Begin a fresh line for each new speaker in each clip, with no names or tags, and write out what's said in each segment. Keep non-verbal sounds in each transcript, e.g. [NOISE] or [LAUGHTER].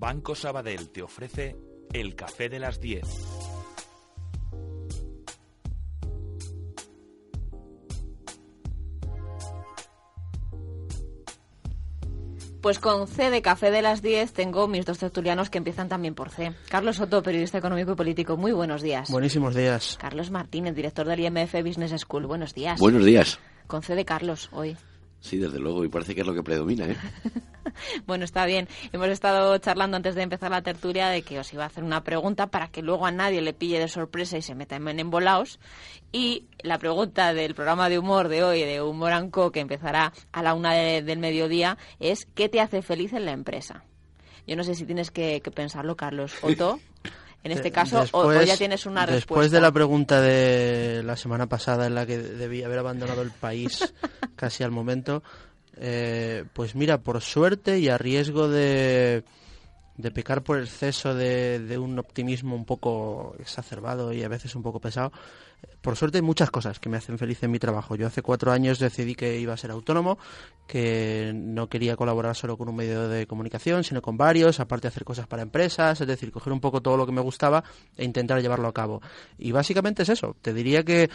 Banco Sabadell te ofrece el café de las 10.
Pues con C de Café de las 10 tengo mis dos tertulianos que empiezan también por C. Carlos Soto, periodista económico y político. Muy buenos días.
Buenísimos días.
Carlos Martínez, director del IMF Business School. Buenos días.
Buenos días.
Con C de Carlos hoy.
Sí, desde luego, y parece que es lo que predomina, ¿eh? [LAUGHS] [LAUGHS]
bueno, está bien. Hemos estado charlando antes de empezar la tertulia de que os iba a hacer una pregunta para que luego a nadie le pille de sorpresa y se meta en embolaos. Y la pregunta del programa de humor de hoy, de Humor Anco, que empezará a la una del mediodía, es ¿qué te hace feliz en la empresa? Yo no sé si tienes que, pensarlo, Carlos. Otto. En este caso, o, ya tienes una
respuesta. Después de la pregunta de la semana pasada en la que debí haber abandonado el país [LAUGHS] casi al momento, eh, pues mira, por suerte y a riesgo de, de pecar por exceso de, de un optimismo un poco exacerbado y a veces un poco pesado, por suerte hay muchas cosas que me hacen feliz en mi trabajo. Yo hace cuatro años decidí que iba a ser autónomo, que no quería colaborar solo con un medio de comunicación, sino con varios, aparte hacer cosas para empresas, es decir, coger un poco todo lo que me gustaba e intentar llevarlo a cabo. Y básicamente es eso. Te diría que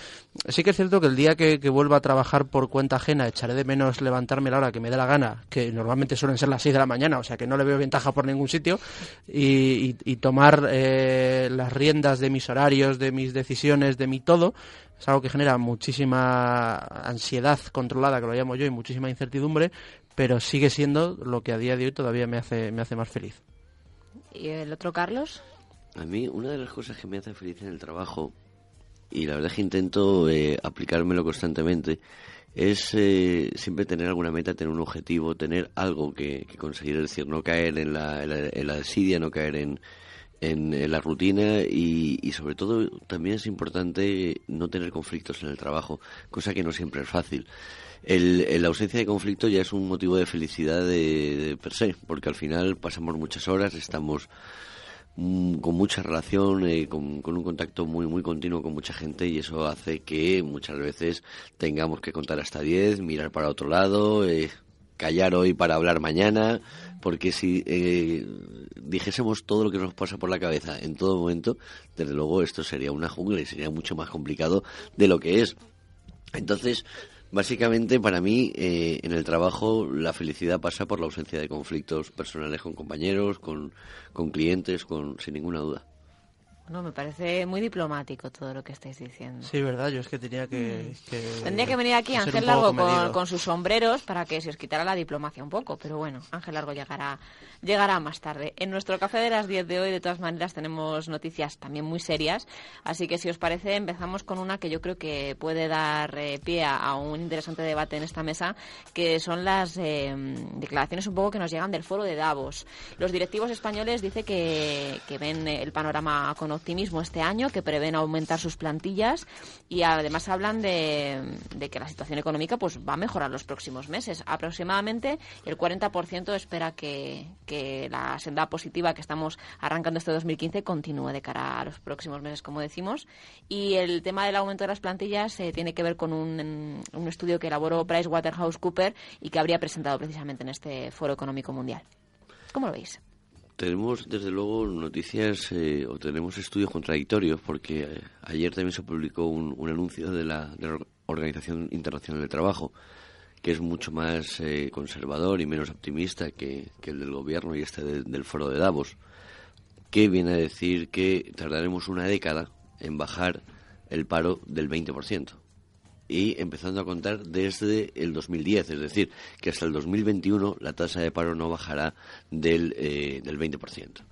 sí que es cierto que el día que, vuelva a trabajar por cuenta ajena echaré de menos levantarme la hora que me dé la gana, que normalmente suelen ser las seis de la mañana, o sea que no le veo ventaja por ningún sitio, y, tomar eh, las riendas de mis horarios, de mis decisiones, de mi todo, es algo que genera muchísima ansiedad controlada, que lo llamo yo, y muchísima incertidumbre, pero sigue siendo lo que a día de hoy todavía me hace, me hace más feliz.
¿Y el otro, Carlos?
A mí, una de las cosas que me hace feliz en el trabajo, y la verdad es que intento eh, aplicármelo constantemente, es eh, siempre tener alguna meta, tener un objetivo, tener algo que, conseguir, es decir, no caer en la, en la desidia, no caer en, en, la rutina y, sobre todo también es importante no tener conflictos en el trabajo, cosa que no siempre es fácil. El, la ausencia de conflicto ya es un motivo de felicidad de, per se, porque al final pasamos muchas horas, estamos mm, con mucha relación, eh, con, un contacto muy muy continuo con mucha gente y eso hace que muchas veces tengamos que contar hasta 10, mirar para otro lado, eh, callar hoy para hablar mañana, porque si eh, dijésemos todo lo que nos pasa por la cabeza en todo momento, desde luego esto sería una jungla y sería mucho más complicado de lo que es. Entonces, básicamente para mí eh, en el trabajo la felicidad pasa por la ausencia de conflictos personales con compañeros, con, con clientes, con, sin ninguna duda.
No, me parece muy diplomático todo lo que estáis diciendo.
Sí, verdad, yo es que tenía que...
Mm. Tendría que venir aquí Ángel Largo con, sus sombreros para que se os quitara la diplomacia un poco, pero bueno, Ángel Largo llegará, llegará más tarde. En nuestro café de las 10 de hoy, de todas maneras, tenemos noticias también muy serias, así que si os parece, empezamos con una que yo creo que puede dar eh, pie a, un interesante debate en esta mesa, que son las eh, declaraciones un poco que nos llegan del foro de Davos. Los directivos españoles dicen que, que ven el panorama con optimismo este año, que prevén aumentar sus plantillas y además hablan de, que la situación económica pues va a mejorar los próximos meses. Aproximadamente el 40% espera que, la senda positiva que estamos arrancando este 2015 continúe de cara a los próximos meses, como decimos. Y el tema del aumento de las plantillas eh, tiene que ver con un, estudio que elaboró PricewaterhouseCoopers y que habría presentado precisamente en este Foro Económico Mundial. ¿Cómo lo veis?
Tenemos, desde luego, noticias eh, o tenemos estudios contradictorios porque eh, ayer también se publicó un, anuncio de la, Organización Internacional del Trabajo que es mucho más eh, conservador y menos optimista que, el del gobierno y este del foro de Davos, que viene a decir que tardaremos una década en bajar el paro del 20% y empezando a contar desde el 2010, es decir, que hasta el 2021 la tasa de paro no bajará del, eh, del 20%.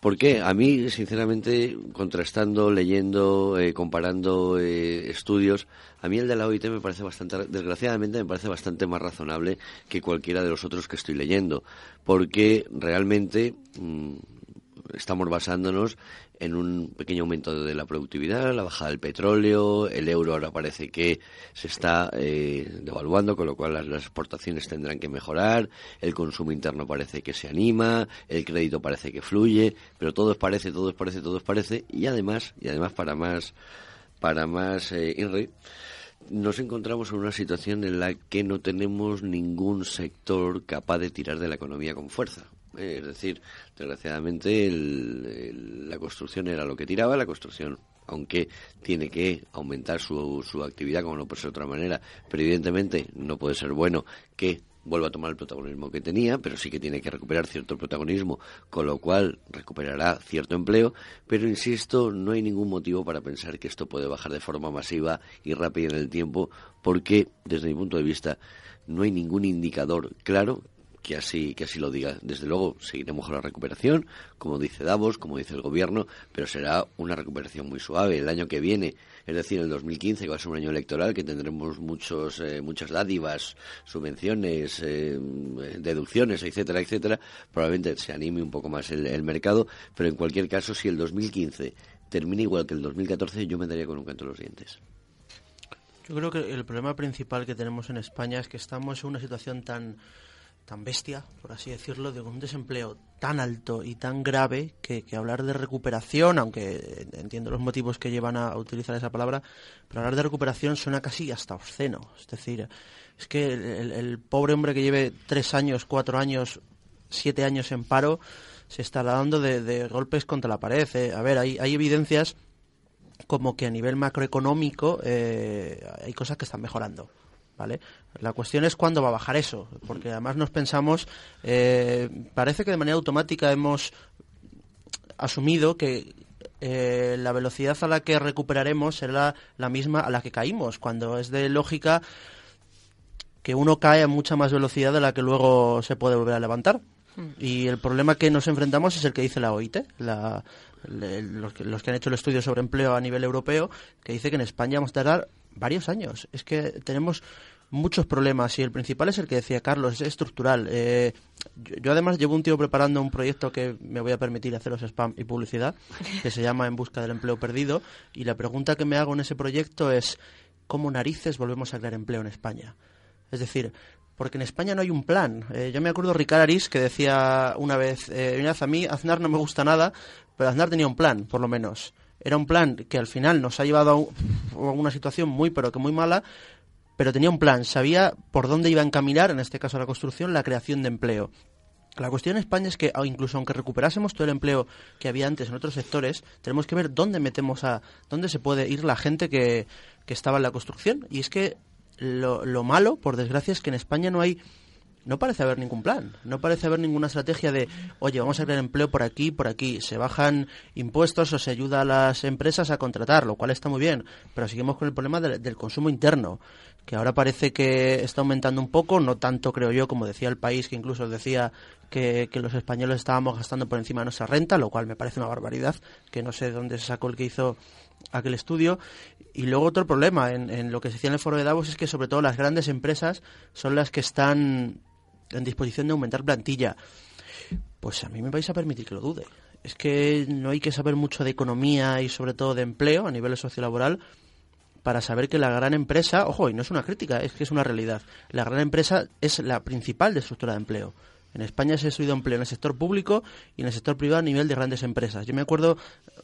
¿Por qué? A mí, sinceramente, contrastando, leyendo, eh, comparando eh, estudios, a mí el de la OIT me parece bastante, desgraciadamente, me parece bastante más razonable que cualquiera de los otros que estoy leyendo, porque realmente mm, estamos basándonos en un pequeño aumento de la productividad, la bajada del petróleo, el euro ahora parece que se está eh, devaluando, con lo cual las, exportaciones tendrán que mejorar, el consumo interno parece que se anima, el crédito parece que fluye, pero todo es parece, todo es parece, todo es parece, y además, y además para más, para más eh, nos encontramos en una situación en la que no tenemos ningún sector capaz de tirar de la economía con fuerza. Es decir, desgraciadamente la construcción era lo que tiraba, la construcción aunque tiene que aumentar su, su actividad, como no puede ser de otra manera, pero evidentemente no puede ser bueno que vuelva a tomar el protagonismo que tenía, pero sí que tiene que recuperar cierto protagonismo, con lo cual recuperará cierto empleo, pero insisto, no hay ningún motivo para pensar que esto puede bajar de forma masiva y rápida en el tiempo, porque desde mi punto de vista no hay ningún indicador claro que así, que así lo diga. Desde luego seguiremos con la recuperación, como dice Davos, como dice el gobierno, pero será una recuperación muy suave. El año que viene, es decir, el 2015, que va a ser un año electoral, que tendremos muchos, eh, muchas dádivas, subvenciones, eh, deducciones, etcétera, etcétera, probablemente se anime un poco más el, el mercado, pero en cualquier caso, si el 2015 termina igual que el 2014, yo me daría con un canto en los dientes.
Yo creo que el problema principal que tenemos en España es que estamos en una situación tan tan bestia, por así decirlo, de un desempleo tan alto y tan grave que, hablar de recuperación, aunque entiendo los motivos que llevan a, utilizar esa palabra, pero hablar de recuperación suena casi hasta obsceno. Es decir, es que el, pobre hombre que lleve tres años, cuatro años, siete años en paro, se está dando de, golpes contra la pared. Eh. A ver, hay, hay evidencias como que a nivel macroeconómico eh, hay cosas que están mejorando. ¿Vale? La cuestión es cuándo va a bajar eso, porque además nos pensamos, eh, parece que de manera automática hemos asumido que eh, la velocidad a la que recuperaremos será la misma a la que caímos, cuando es de lógica que uno cae a mucha más velocidad de la que luego se puede volver a levantar. Hmm. Y el problema que nos enfrentamos es el que dice la OIT, los, que, los, que, han hecho el estudio sobre empleo a nivel europeo, que dice que en España vamos a tardar varios años. Es que tenemos muchos problemas y el principal es el que decía Carlos, es estructural. Eh, yo, además llevo un tiempo preparando un proyecto que me voy a permitir haceros spam y publicidad, que se llama En busca del empleo perdido y la pregunta que me hago en ese proyecto es ¿cómo narices volvemos a crear empleo en España? Es decir, porque en España no hay un plan. Eh, yo me acuerdo de Ricard Aris que decía una vez, eh, a mí Aznar no me gusta nada, pero Aznar tenía un plan, por lo menos. Era un plan que al final nos ha llevado a, una situación muy, pero que muy mala, pero tenía un plan, sabía por dónde iba a encaminar, en este caso la construcción, la creación de empleo. La cuestión en España es que, incluso aunque recuperásemos todo el empleo que había antes en otros sectores, tenemos que ver dónde metemos a, dónde se puede ir la gente que, que estaba en la construcción. Y es que lo, lo malo, por desgracia, es que en España no hay no parece haber ningún plan, no parece haber ninguna estrategia de, oye, vamos a crear empleo por aquí, por aquí, se bajan impuestos o se ayuda a las empresas a contratar, lo cual está muy bien, pero seguimos con el problema del, consumo interno, que ahora parece que está aumentando un poco, no tanto creo yo, como decía el país, que incluso decía que, los españoles estábamos gastando por encima de nuestra renta, lo cual me parece una barbaridad, que no sé de dónde se sacó el que hizo aquel estudio. Y luego otro problema en, en, lo que se decía en el foro de Davos es que sobre todo las grandes empresas son las que están en disposición de aumentar plantilla. Pues a mí me vais a permitir que lo dude. Es que no hay que saber mucho de economía y sobre todo de empleo a nivel sociolaboral para saber que la gran empresa, ojo, y no es una crítica, es que es una realidad. La gran empresa es la principal de estructura de empleo. En España se ha subido empleo en el sector público y en el sector privado a nivel de grandes empresas. Yo me acuerdo,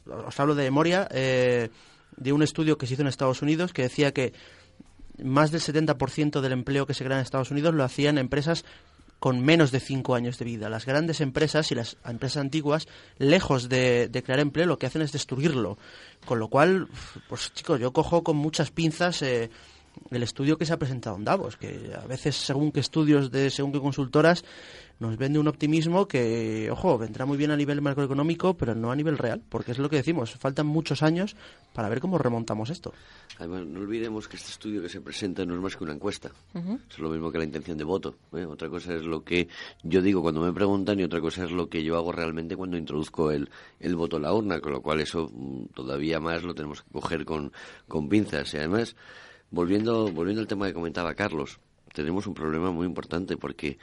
os hablo de memoria, eh, de un estudio que se hizo en Estados Unidos que decía que más del 70% del empleo que se crea en Estados Unidos lo hacían empresas con menos de cinco años de vida. Las grandes empresas y las empresas antiguas, lejos de, crear empleo, lo que hacen es destruirlo. Con lo cual, pues chicos, yo cojo con muchas pinzas eh, el estudio que se ha presentado en Davos, que a veces, según qué estudios de según qué consultoras, nos vende un optimismo que, ojo, vendrá muy bien a nivel macroeconómico, pero no a nivel real, porque es lo que decimos, faltan muchos años para ver cómo remontamos esto.
Además, no olvidemos que este estudio que se presenta no es más que una encuesta, es lo mismo que la intención de voto. ¿eh? Otra cosa es lo que yo digo cuando me preguntan y otra cosa es lo que yo hago realmente cuando introduzco el, el voto a la urna, con lo cual eso mm, todavía más lo tenemos que coger con, con pinzas. Y además, volviendo, volviendo al tema que comentaba Carlos, tenemos un problema muy importante porque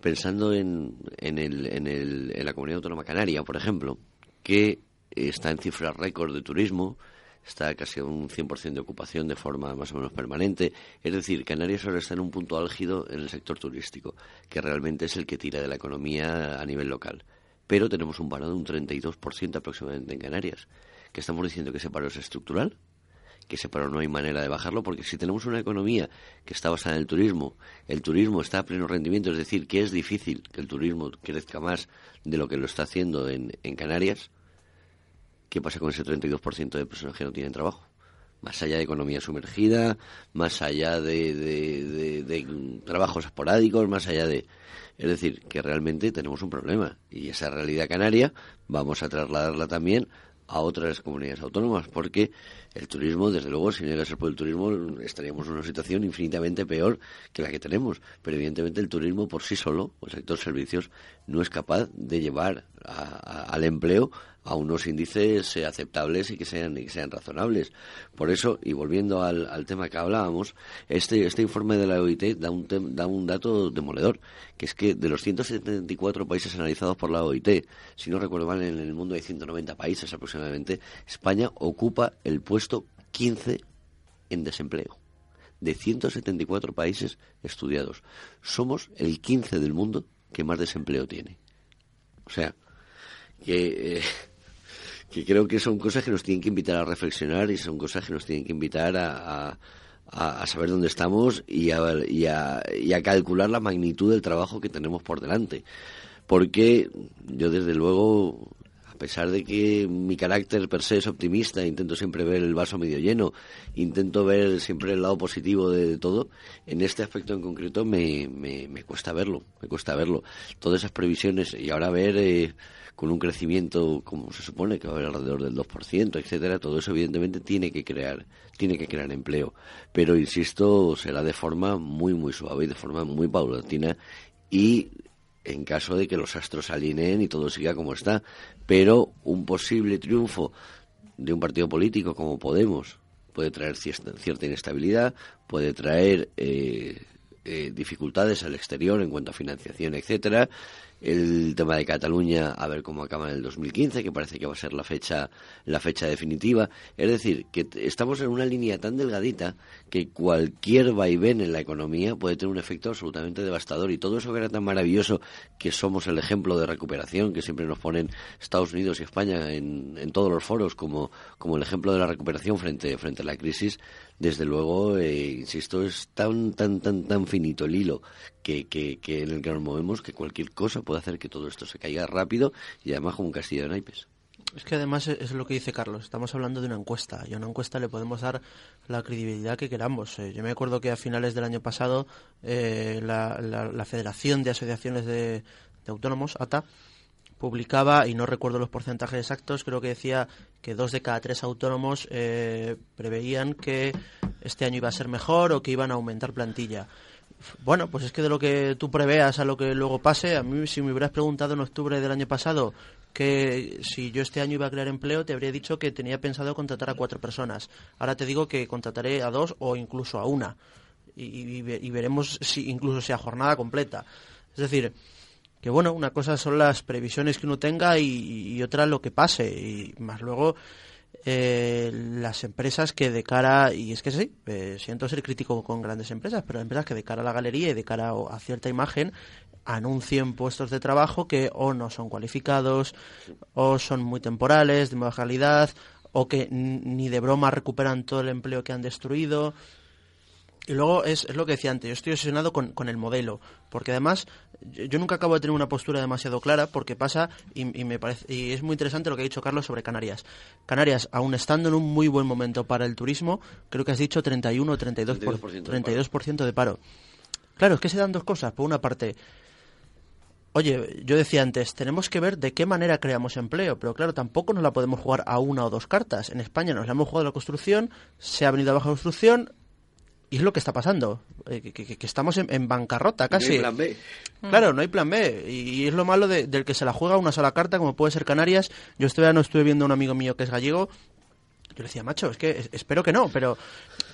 pensando en, en, el, en, el, en la comunidad autónoma canaria, por ejemplo, que está en cifras récord de turismo, está casi a un 100% de ocupación de forma más o menos permanente. Es decir, Canarias ahora está en un punto álgido en el sector turístico, que realmente es el que tira de la economía a nivel local. Pero tenemos un paro de un 32% aproximadamente en Canarias. ¿Qué estamos diciendo que ese paro es estructural? Que ese paro no hay manera de bajarlo, porque si tenemos una economía que está basada en el turismo, el turismo está a pleno rendimiento, es decir, que es difícil que el turismo crezca más de lo que lo está haciendo en, en Canarias, ¿qué pasa con ese 32% de personas que no tienen trabajo? Más allá de economía sumergida, más allá de trabajos esporádicos, más allá de... Es decir, que realmente tenemos un problema y esa realidad canaria vamos a trasladarla también a otras comunidades autónomas, porque el turismo, desde luego, si no llega a ser por el turismo, estaríamos en una situación infinitamente peor que la que tenemos. Pero evidentemente el turismo por sí solo, el sector servicios, no es capaz de llevar al empleo a unos índices aceptables y que sean, que sean razonables. Por eso, y volviendo al, tema que hablábamos, este, este informe de la OIT da un, da un dato demoledor, que es que de los 174 países analizados por la OIT, si no recuerdo mal, en el mundo hay 190 países aproximadamente, España ocupa el puesto 15 en desempleo de 174 países estudiados. Somos el 15 del mundo que más desempleo tiene. O sea, que eh, que creo que son cosas que nos tienen que invitar a reflexionar y son cosas que nos tienen que invitar a, a, saber dónde estamos y, a, y a calcular la magnitud del trabajo que tenemos por delante. Porque yo desde luego a pesar de que mi carácter per se es optimista, intento siempre ver el vaso medio lleno, intento ver siempre el lado positivo de, todo, en este aspecto en concreto me, me, me, cuesta verlo, me cuesta verlo. Todas esas previsiones y ahora ver eh, con un crecimiento como se supone que va a haber alrededor del 2%, etcétera, todo eso evidentemente tiene que crear tiene que crear empleo, pero insisto, será de forma muy muy suave y de forma muy paulatina y en caso de que los astros alineen y todo siga como está, pero un posible triunfo de un partido político como Podemos puede traer cierta inestabilidad, puede traer eh, eh, dificultades al exterior en cuanto a financiación, etcétera, el tema de Cataluña a ver cómo acaba en el 2015 que parece que va a ser la fecha la fecha definitiva. Es decir que estamos en una línea tan delgadita que cualquier vaivén en la economía puede tener un efecto absolutamente devastador y todo eso que era tan maravilloso que somos el ejemplo de recuperación que siempre nos ponen Estados Unidos y España en, en todos los foros como, como el ejemplo de la recuperación frente frente a la crisis desde luego, eh, insisto, es tan, tan, tan, tan finito el hilo que, que, que, en el que nos movemos que cualquier cosa puede hacer que todo esto se caiga rápido y además como un castillo de naipes.
Es que además es lo que dice Carlos, estamos hablando de una encuesta y a una encuesta le podemos dar la credibilidad que queramos. Eh, yo me acuerdo que a finales del año pasado eh, la, la, Federación de Asociaciones de, de Autónomos, ATA, publicaba, y no recuerdo los porcentajes exactos, creo que decía que dos de cada tres autónomos eh, preveían que este año iba a ser mejor o que iban a aumentar plantilla. Bueno, pues es que de lo que tú preveas a lo que luego pase, a mí si me hubieras preguntado en octubre del año pasado que si yo este año iba a crear empleo, te habría dicho que tenía pensado contratar a cuatro personas. Ahora te digo que contrataré a dos o incluso a una. Y, y veremos si incluso sea jornada completa. Es decir, que bueno, una cosa son las previsiones que uno tenga y, otra lo que pase. Y más luego eh, las empresas que de cara, y es que sí, eh, siento ser crítico con grandes empresas, pero empresas que de cara a la galería y de cara a, cierta imagen anuncien puestos de trabajo que o no son cualificados, o son muy temporales, de baja calidad, o que ni de broma recuperan todo el empleo que han destruido. Y luego es, es, lo que decía antes, yo estoy obsesionado con, con el modelo, porque además yo, nunca acabo de tener una postura demasiado clara, porque pasa, y, me parece, y es muy interesante lo que ha dicho Carlos sobre Canarias. Canarias, aún estando en un muy buen momento para el turismo, creo que has dicho 31 o 32%, por, 32 de paro. Claro, es que se dan dos cosas. Por una parte, Oye, yo decía antes, tenemos que ver de qué manera creamos empleo, pero claro, tampoco nos la podemos jugar a una o dos cartas. En España nos la hemos jugado a la construcción, se ha venido a baja construcción, y es lo que está pasando, eh, que, estamos en, bancarrota casi. No hay
plan B.
Claro, no hay plan B. Y, es lo malo del que se la juega una sola carta, como puede ser Canarias. Yo este verano estuve viendo a un amigo mío que es gallego. Yo le decía, macho, es que espero que no, pero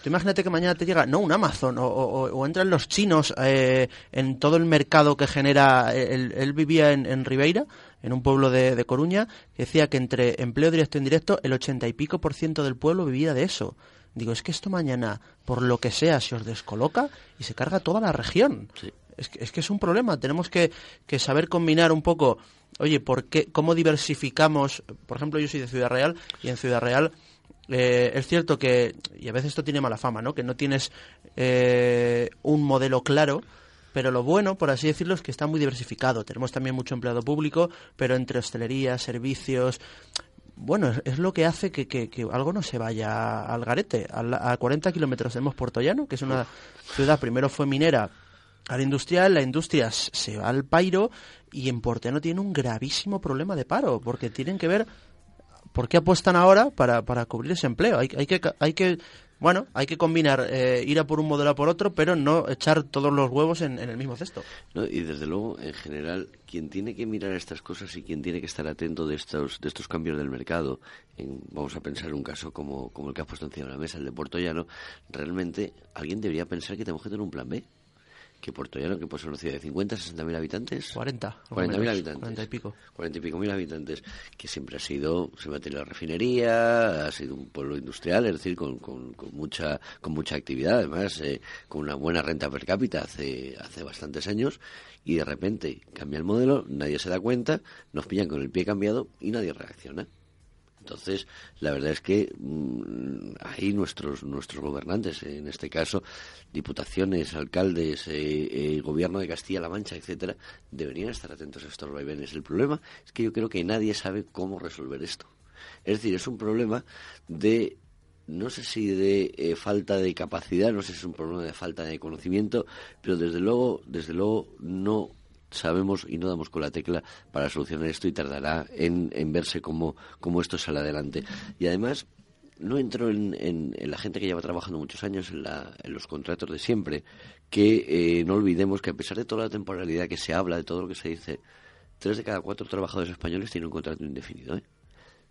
tú imagínate que mañana te llega, no, un Amazon, o, entran los chinos eh, en todo el mercado que genera. Él, vivía en, en, Ribeira, en un pueblo de, de Coruña, que decía que entre empleo directo e indirecto, el ochenta y pico por ciento del pueblo vivía de eso. Digo, es que esto mañana, por lo que sea, se os descoloca y se carga toda la región. Es, que, es que es un problema. Tenemos que, que saber combinar un poco, oye, ¿por qué, ¿cómo diversificamos? Por ejemplo, yo soy de Ciudad Real y en Ciudad Real eh, es cierto que, y a veces esto tiene mala fama, ¿no? Que no tienes eh, un modelo claro, pero lo bueno, por así decirlo, es que está muy diversificado. Tenemos también mucho empleado público, pero entre hostelería, servicios, bueno, es, lo que hace que, algo no se vaya al garete. A, a 40 kilómetros tenemos Puerto Llano, que es una ciudad, primero fue minera, al industrial, la industria se va al pairo y en Puerto Llano tiene un gravísimo problema de paro, porque tienen que ver por qué apuestan ahora para, para cubrir ese empleo. Hay, hay, que, hay que bueno, hay que combinar, eh, ir a por un modelo a por otro, pero no echar todos los huevos en, el mismo cesto.
y desde luego, en general, quien tiene que mirar estas cosas y quien tiene que estar atento de estos, de estos cambios del mercado, vamos a pensar un caso como, como el que ha puesto encima de la mesa, el de Puerto Llano, realmente alguien debería pensar que tenemos que tener un plan B que Puerto Llano, que puede ser una ciudad de 50, 60 mil habitantes.
40.
40 mil habitantes.
40 y pico.
40 y pico mil habitantes, que siempre ha sido, se va a tener la refinería, ha sido un pueblo industrial, es decir, con, con, mucha, con mucha actividad, además, eh, con una buena renta per cápita hace, hace bastantes años, y de repente cambia el modelo, nadie se da cuenta, nos pillan con el pie cambiado y nadie reacciona. Entonces, la verdad es que mm, ahí nuestros nuestros gobernantes, en este caso diputaciones, alcaldes, eh, eh, gobierno de Castilla-La Mancha, etcétera, deberían estar atentos a estos vaivenes. El problema es que yo creo que nadie sabe cómo resolver esto. Es decir, es un problema de no sé si de eh, falta de capacidad, no sé si es un problema de falta de conocimiento, pero desde luego, desde luego no sabemos y no damos con la tecla para solucionar esto y tardará en, verse cómo, esto sale adelante. Y además, no entro en, la gente que lleva trabajando muchos años en, los contratos de siempre, que eh, no olvidemos que a pesar de toda la temporalidad que se habla, de todo lo que se dice, tres de cada cuatro trabajadores españoles tienen un contrato indefinido. ¿eh?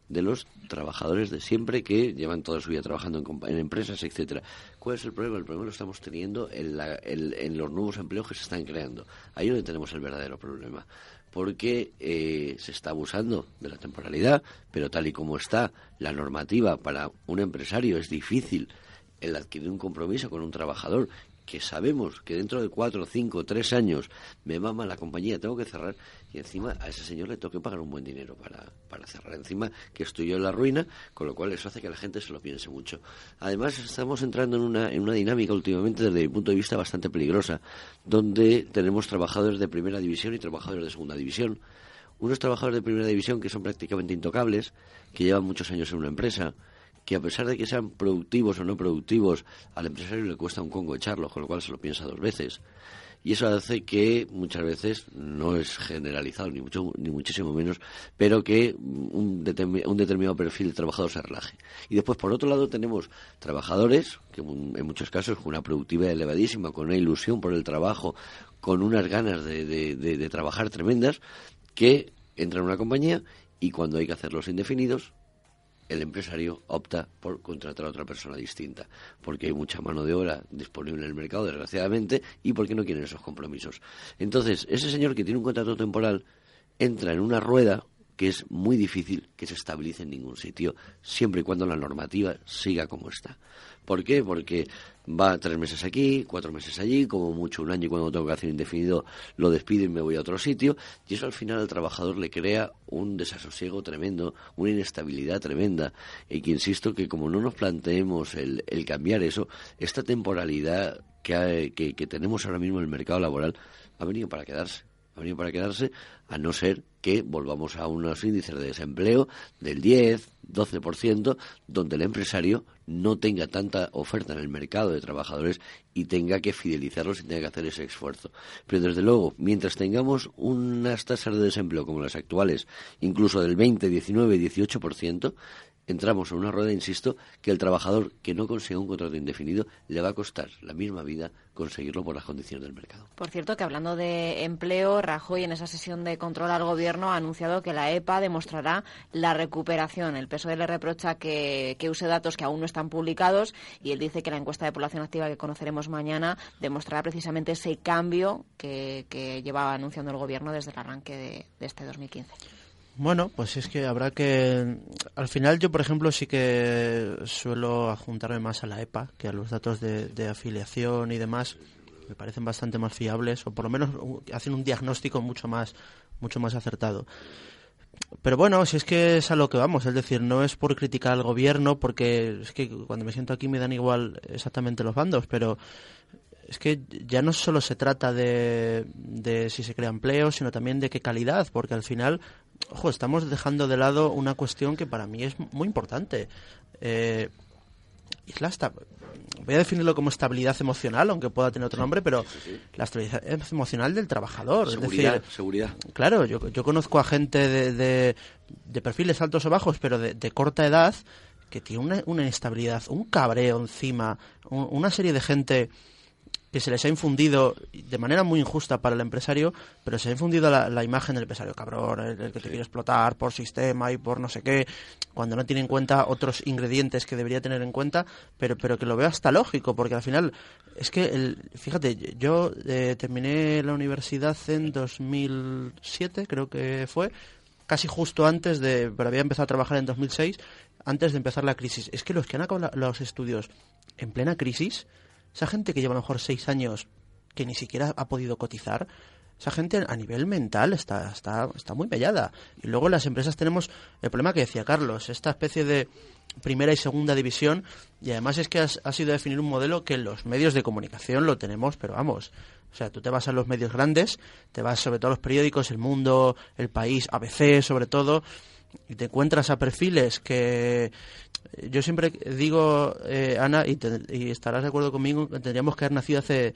De los trabajadores de siempre que llevan toda su vida trabajando en, empresas, etcétera. ¿Cuál es el problema? El problema lo estamos teniendo en, en los nuevos empleos que se están creando. Ahí es donde tenemos el verdadero problema. Porque eh, se está abusando de la temporalidad, pero tal y como está la normativa para un empresario es difícil el adquirir un compromiso con un trabajador que sabemos que dentro de cuatro, cinco, tres años me mama la compañía, tengo que cerrar y encima a ese señor le tengo que pagar un buen dinero para, para cerrar. Encima que estoy yo en la ruina, con lo cual eso hace que la gente se lo piense mucho. Además estamos entrando en una, en una dinámica últimamente desde mi punto de vista bastante peligrosa, donde tenemos trabajadores de primera división y trabajadores de segunda división. Unos trabajadores de primera división que son prácticamente intocables, que llevan muchos años en una empresa, que a pesar de que sean productivos o no productivos, al empresario le cuesta un congo echarlo, con lo cual se lo piensa dos veces. Y eso hace que muchas veces, no es generalizado ni, mucho, ni muchísimo menos, pero que un, un determinado perfil de trabajador se relaje. Y después, por otro lado, tenemos trabajadores, que en muchos casos con una productividad elevadísima, con una ilusión por el trabajo, con unas ganas de, de trabajar tremendas, que entran en una compañía y cuando hay que hacerlos indefinidos, el empresario opta por contratar a otra persona distinta, porque hay mucha mano de obra disponible en el mercado, desgraciadamente, y porque no quieren esos compromisos. Entonces, ese señor que tiene un contrato temporal entra en una rueda que es muy difícil que se estabilice en ningún sitio, siempre y cuando la normativa siga como está. ¿Por qué? Porque va tres meses aquí, cuatro meses allí, como mucho un año y cuando tengo que hacer indefinido lo despido y me voy a otro sitio. Y eso al final al trabajador le crea un desasosiego tremendo, una inestabilidad tremenda. Y que insisto que como no nos planteemos el, cambiar eso, esta temporalidad que, que tenemos ahora mismo en el mercado laboral ha venido para quedarse ha venido para quedarse, a no ser que volvamos a unos índices de desempleo del 10, 12%, donde el empresario no tenga tanta oferta en el mercado de trabajadores y tenga que fidelizarlos y tenga que hacer ese esfuerzo. Pero desde luego, mientras tengamos unas tasas de desempleo como las actuales, incluso del 20, 19, 18%, entramos en una rueda, insisto, que el trabajador que no consiga un contrato indefinido le va a costar la misma vida conseguirlo por las condiciones del mercado.
Por cierto, que hablando de empleo, Rajoy en esa sesión de control al gobierno ha anunciado que la EPA demostrará la recuperación. El PSOE le reprocha que, use datos que aún no están publicados y él dice que la encuesta de población activa que conoceremos mañana demostrará precisamente ese cambio que, llevaba anunciando el gobierno desde el arranque de, de este 2015.
Bueno, pues es que habrá que... Al final yo, por ejemplo, sí que suelo adjuntarme más a la EPA que a los datos de, afiliación y demás. Me parecen bastante más fiables o por lo menos hacen un diagnóstico mucho más, mucho más acertado. pero bueno, si es que es a lo que vamos, es decir, no es por criticar al gobierno, porque es que cuando me siento aquí me dan igual exactamente los bandos, pero es que ya no solo se trata de, de si se crea empleo, sino también de qué calidad, porque al final, ojo, estamos dejando de lado una cuestión que para mí es muy importante. Eh, es la voy a definirlo como estabilidad emocional, aunque pueda tener otro nombre, pero la estabilidad emocional del trabajador.
Seguridad, seguridad.
Claro, yo, yo conozco a gente de, de, perfiles altos o bajos, pero de, de corta edad, que tiene una, una inestabilidad, un cabreo encima, una serie de gente que se les ha infundido de manera muy injusta para el empresario, pero se ha infundido la, imagen del empresario cabrón, el, que te quiere explotar por sistema y por no sé qué, cuando no tiene en cuenta otros ingredientes que debería tener en cuenta, pero, pero que lo veo hasta lógico, porque al final, es que, el, fíjate, yo eh, terminé la universidad en 2007, creo que fue, casi justo antes de, pero había empezado a trabajar en 2006, antes de empezar la crisis. Es que los que han acabado los estudios en plena crisis, esa gente que lleva a lo mejor seis años que ni siquiera ha podido cotizar, esa gente a nivel mental está, está, está muy mellada. Y luego las empresas tenemos el problema que decía Carlos, esta especie de primera y segunda división, y además es que ha sido definir un modelo que en los medios de comunicación lo tenemos, pero vamos, o sea, tú te vas a los medios grandes, te vas sobre todo a los periódicos, El Mundo, El País, ABC sobre todo, y te encuentras a perfiles que yo siempre digo, eh, Ana, y, y, estarás de acuerdo conmigo, que tendríamos que haber nacido hace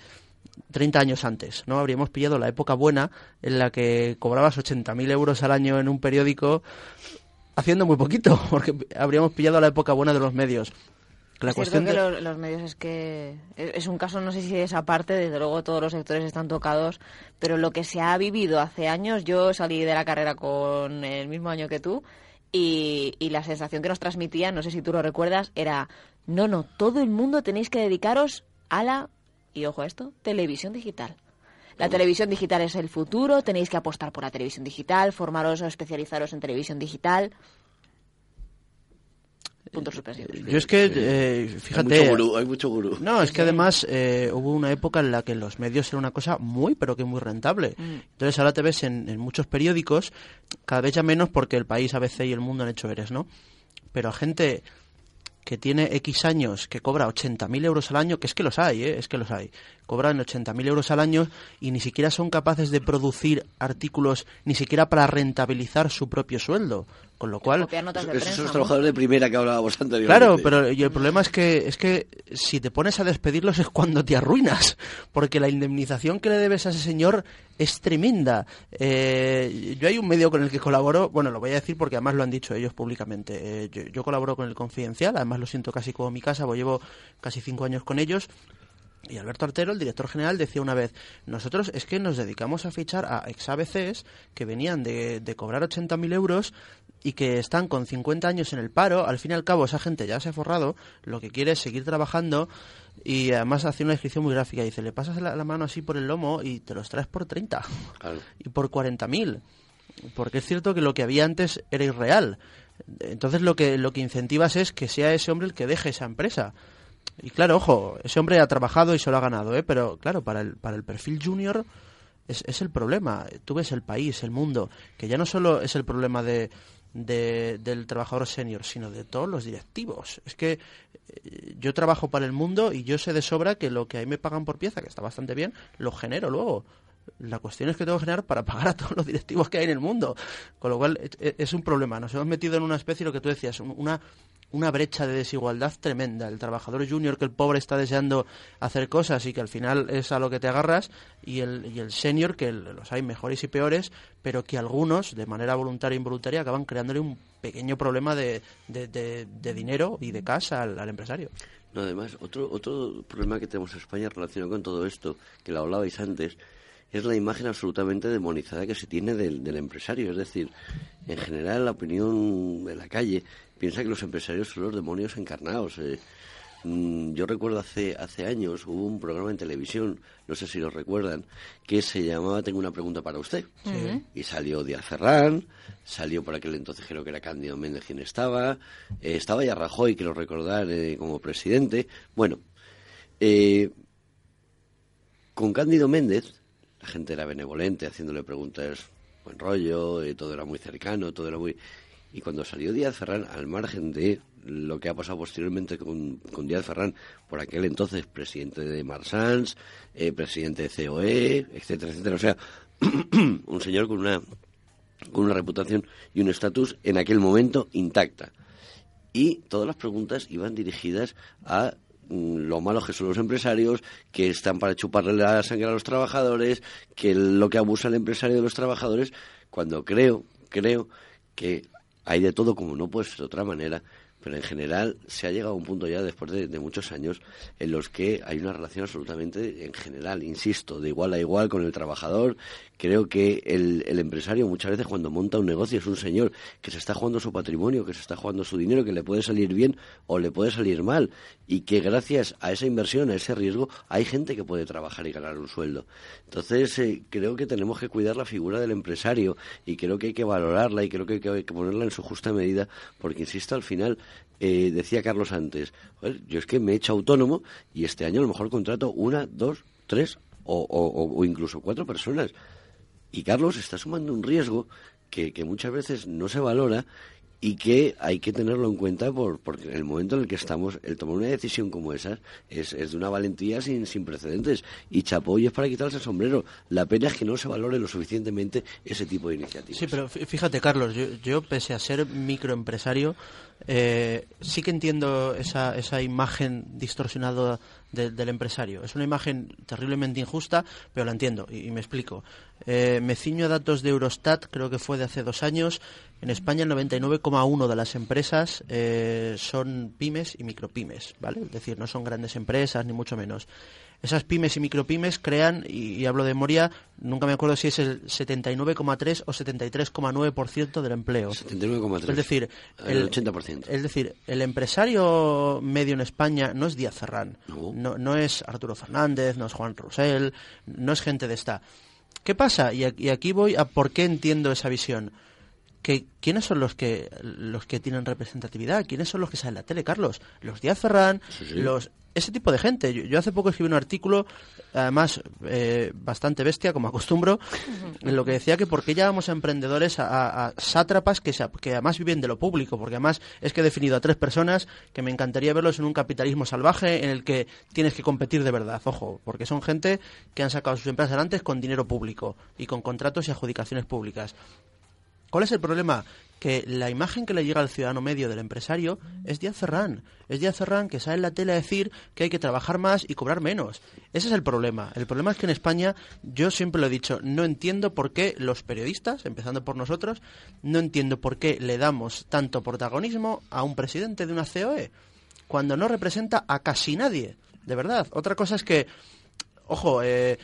30 años antes, ¿no? Habríamos pillado la época buena en la que cobrabas 80.000 euros al año en un periódico haciendo muy poquito, [LAUGHS] porque habríamos pillado la época buena de los medios.
La cuestión que los, medios es que es un caso, no sé si es aparte, desde luego todos los sectores están tocados, pero lo que se ha vivido hace años, yo salí de la carrera con el mismo año que tú y, y la sensación que nos transmitían, no sé si tú lo recuerdas, era, no, no, todo el mundo tenéis que dedicaros a la, y ojo a esto, televisión digital. La televisión digital es el futuro, tenéis que apostar por la televisión digital, formaros o especializaros en televisión digital. Puntos suspensivos.
Yo es que, eh, fíjate...
Hay mucho, gurú,
No, es que además eh, hubo una época en la que los medios era una cosa muy, pero que muy rentable. Mm. Entonces ahora te ves en, en, muchos periódicos, cada vez ya menos porque el país, ABC y el mundo han hecho eres, ¿no? Pero a gente que tiene X años, que cobra 80.000 euros al año, que es que los hay, ¿eh? es que los hay, cobran 80.000 euros al año y ni siquiera son capaces de producir artículos ni siquiera para rentabilizar su propio sueldo. Con lo cual...
Esos son los trabajadores de primera que hablábamos anteriormente.
Claro, pero el problema es que, es que si te pones a despedirlos es cuando te arruinas, porque la indemnización que le debes a ese señor es tremenda. Eh, yo hay un medio con el que colaboro, bueno, lo voy a decir porque además lo han dicho ellos públicamente. Eh, yo, yo, colaboro con el Confidencial, además lo siento casi como mi casa, pues llevo casi cinco años con ellos y Alberto Artero, el director general, decía una vez, nosotros es que nos dedicamos a fichar a ex ABCs que venían de, de cobrar 80.000 euros y que están con 50 años en el paro. Al fin y al cabo, esa gente ya se ha forrado, lo que quiere es seguir trabajando y además hace una descripción muy gráfica. Dice, le pasas la, mano así por el lomo y te los traes por 30 y por 40.000. Porque es cierto que lo que había antes era irreal. Entonces lo que, lo que incentivas es que sea ese hombre el que deje esa empresa. Y claro, ojo, ese hombre ha trabajado y se lo ha ganado, ¿eh? pero claro, para el, para el perfil junior es, es el problema. Tú ves el país, el mundo, que ya no solo es el problema de, de, del trabajador senior, sino de todos los directivos. Es que eh, yo trabajo para el mundo y yo sé de sobra que lo que ahí me pagan por pieza, que está bastante bien, lo genero luego. La cuestión es que tengo que generar para [LAUGHS] pagar a todos los directivos que hay en el mundo. Con lo cual es un problema. Nos hemos metido en una especie, lo que tú decías, una una brecha de desigualdad tremenda. El trabajador junior que el pobre está deseando hacer cosas y que al final es a lo que te agarras, y el, y el senior que los hay mejores y peores, pero que algunos, de manera voluntaria e involuntaria, acaban creándole un pequeño problema de, de, dinero y de casa al, empresario.
No, además, otro, otro problema que tenemos en España relacionado con todo esto, que lo hablabais antes, es la imagen absolutamente demonizada que se tiene del, empresario. Es decir, en general la opinión de la calle piensa que los empresarios son los demonios encarnados. Eh. Mm, yo recuerdo hace, hace años hubo un programa en televisión, no sé si lo recuerdan, que se llamaba Tengo una pregunta para usted. Y salió Díaz Ferrán, salió por aquel entonces creo que era Cándido Méndez quien estaba, eh, estaba ya Rajoy, quiero recordar, eh, como presidente. Bueno, con Cándido Méndez, la gente era benevolente, haciéndole preguntas buen rollo, eh, todo era muy cercano, todo era muy... Y cuando salió Díaz Ferrán, al margen de lo que ha pasado posteriormente con, Díaz Ferrán, por aquel entonces presidente de Marsans, eh, presidente de COE, etcétera, etcétera. O sea, [CLEARS THROAT] un señor con una, con una reputación y un estatus en aquel momento intacta. Y todas las preguntas iban dirigidas a mm, lo malos que son los empresarios, que están para chuparle la sangre a los trabajadores, que lo que abusa el empresario de los trabajadores, cuando creo, creo que hay de todo como no puede ser de otra manera, pero en general se ha llegado a un punto ya después de, muchos años en los que hay una relación absolutamente, en general, insisto, de igual a igual con el trabajador. Creo que el, el, empresario muchas veces cuando monta un negocio es un señor que se está jugando su patrimonio, que se está jugando su dinero, que le puede salir bien o le puede salir mal y que gracias a esa inversión, a ese riesgo, hay gente que puede trabajar y ganar un sueldo. Entonces, eh, creo que tenemos que cuidar la figura del empresario y creo que hay que valorarla y creo que hay que ponerla en su justa medida porque, insisto, al final eh, decía Carlos antes, yo es que me he hecho autónomo y este año a lo mejor contrato una, dos, tres o, o, incluso cuatro personas. Y Carlos está sumando un riesgo que, que muchas veces no se valora y que hay que tenerlo en cuenta por, porque en el momento en el que estamos, el tomar una decisión como esa es, es de una valentía sin, sin precedentes. Y chapó es para quitarse el sombrero. La pena es que no se valore lo suficientemente ese tipo de iniciativas.
Sí, pero fíjate, Carlos, yo, yo pese a ser microempresario, eh, sí que entiendo esa, esa imagen distorsionada del empresario. Es una imagen terriblemente injusta, pero la entiendo y, me explico. Eh, me ciño a datos de Eurostat, creo que fue de hace dos años. En España el 99,1 de las empresas eh, son pymes y micropymes, ¿vale? Es decir, no son grandes empresas ni mucho menos esas pymes y micropymes crean, y, hablo de memoria, nunca me acuerdo si es el 79,3 o 73,9% del empleo.
79,3.
Es decir,
el, 80%.
Es decir, el empresario medio en España no es Díaz Ferrán, no, no, es Arturo Fernández, no es Juan Rosell, no es gente de esta. ¿Qué pasa? Y aquí voy a por qué entiendo esa visión que quiénes son los que los que tienen representatividad, quiénes son los que salen en la tele, Carlos, los Díaz Ferrán, los ese tipo de gente. Yo, hace poco escribí un artículo, además eh, bastante bestia, como acostumbro, en lo que decía que por qué llamamos a emprendedores a, sátrapas que, que además viven de lo público, porque además es que he definido a tres personas que me encantaría verlos en un capitalismo salvaje en el que tienes que competir de verdad, ojo, porque son gente que han sacado sus empresas adelante con dinero público y con contratos y adjudicaciones públicas. ¿Cuál es el problema? Que la imagen que le llega al ciudadano medio del empresario es Díaz Ferrán. Es Díaz Ferrán que sale en la tele a decir que hay que trabajar más y cobrar menos. Ese es el problema. El problema es que en España, yo siempre lo he dicho, no entiendo por qué los periodistas, empezando por nosotros, no entiendo por qué le damos tanto protagonismo a un presidente de una COE cuando no representa a casi nadie. De verdad. Otra cosa es que, ojo, eh,